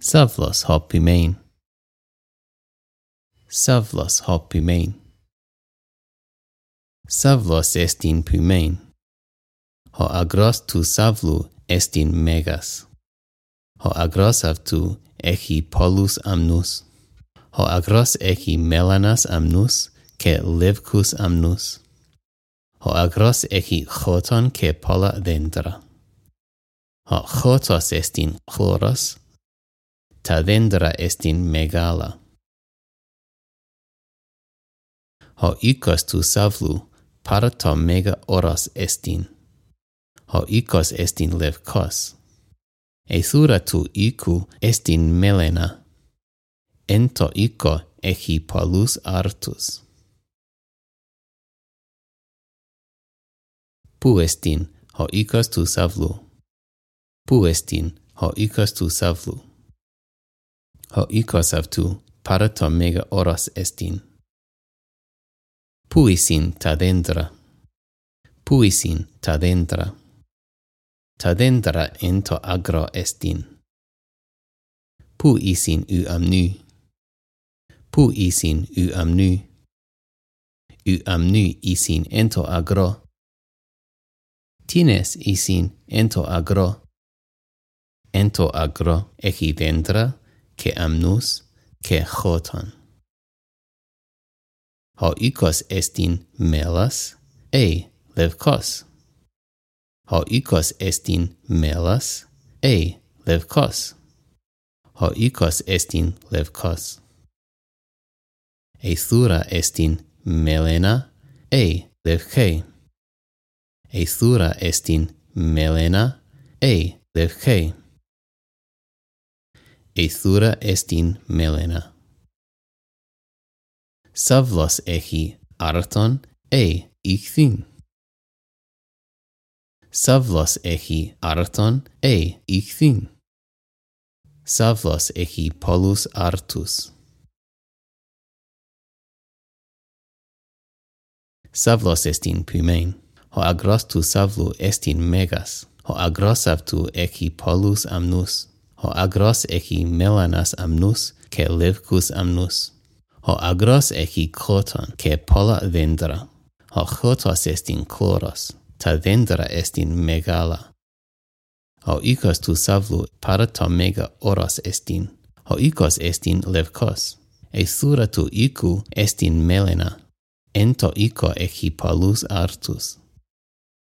Savlos hopimein. Savlos hopimein. Savlos estin pymein. Ho agros tu savlu estin megas. Ho agros av tu echi polus amnus. Ho agros echi melanas amnus ke livkus amnus. Ho agros echi choton ke pola dendra. Ho chotos estin chloros, Tavendra estin Megala. Ho ikos tu savlu, parato mega oros estin. Ho ikos estin levkos. Ethura tu iku estin melena. Ento iko echi polus artus. Puestin, ho ikos tu savlu. Puestin, ho ikos tu savlu ho icos avtu, parato mega oros estin. Puisin ta dendra. Puisin ta dendra. Ta dendra ento agro estin. Puisin u amnu. Puisin u amnu. U amnu isin ento agro. Tines isin ento agro. Ento agro echidentra ke amnus ke choton. Ho ikos estin melas, ei levkos. Ho ikos estin melas, ei levkos. Ho ikos estin levkos. Eithura estin melena, ei levkei. Eithura estin melena, ei levkei ethura estin melena. Savlos echi arton e ichthin. Savlos echi arton e ichthin. Savlos echi polus artus. Savlos estin pymein. Ho agrostus savlu estin megas. Ho agrosavtu echi polus amnus ho agros echi melanas amnus, ke levcus amnus. Ho agros echi coton, ke pola vendra. Ho chotos estin chloros, ta vendra estin megala. Ho ikos tu savlu, parato mega oros estin. Ho ikos estin levcos. E sura tu iku estin melena. Ento ico echi palus artus.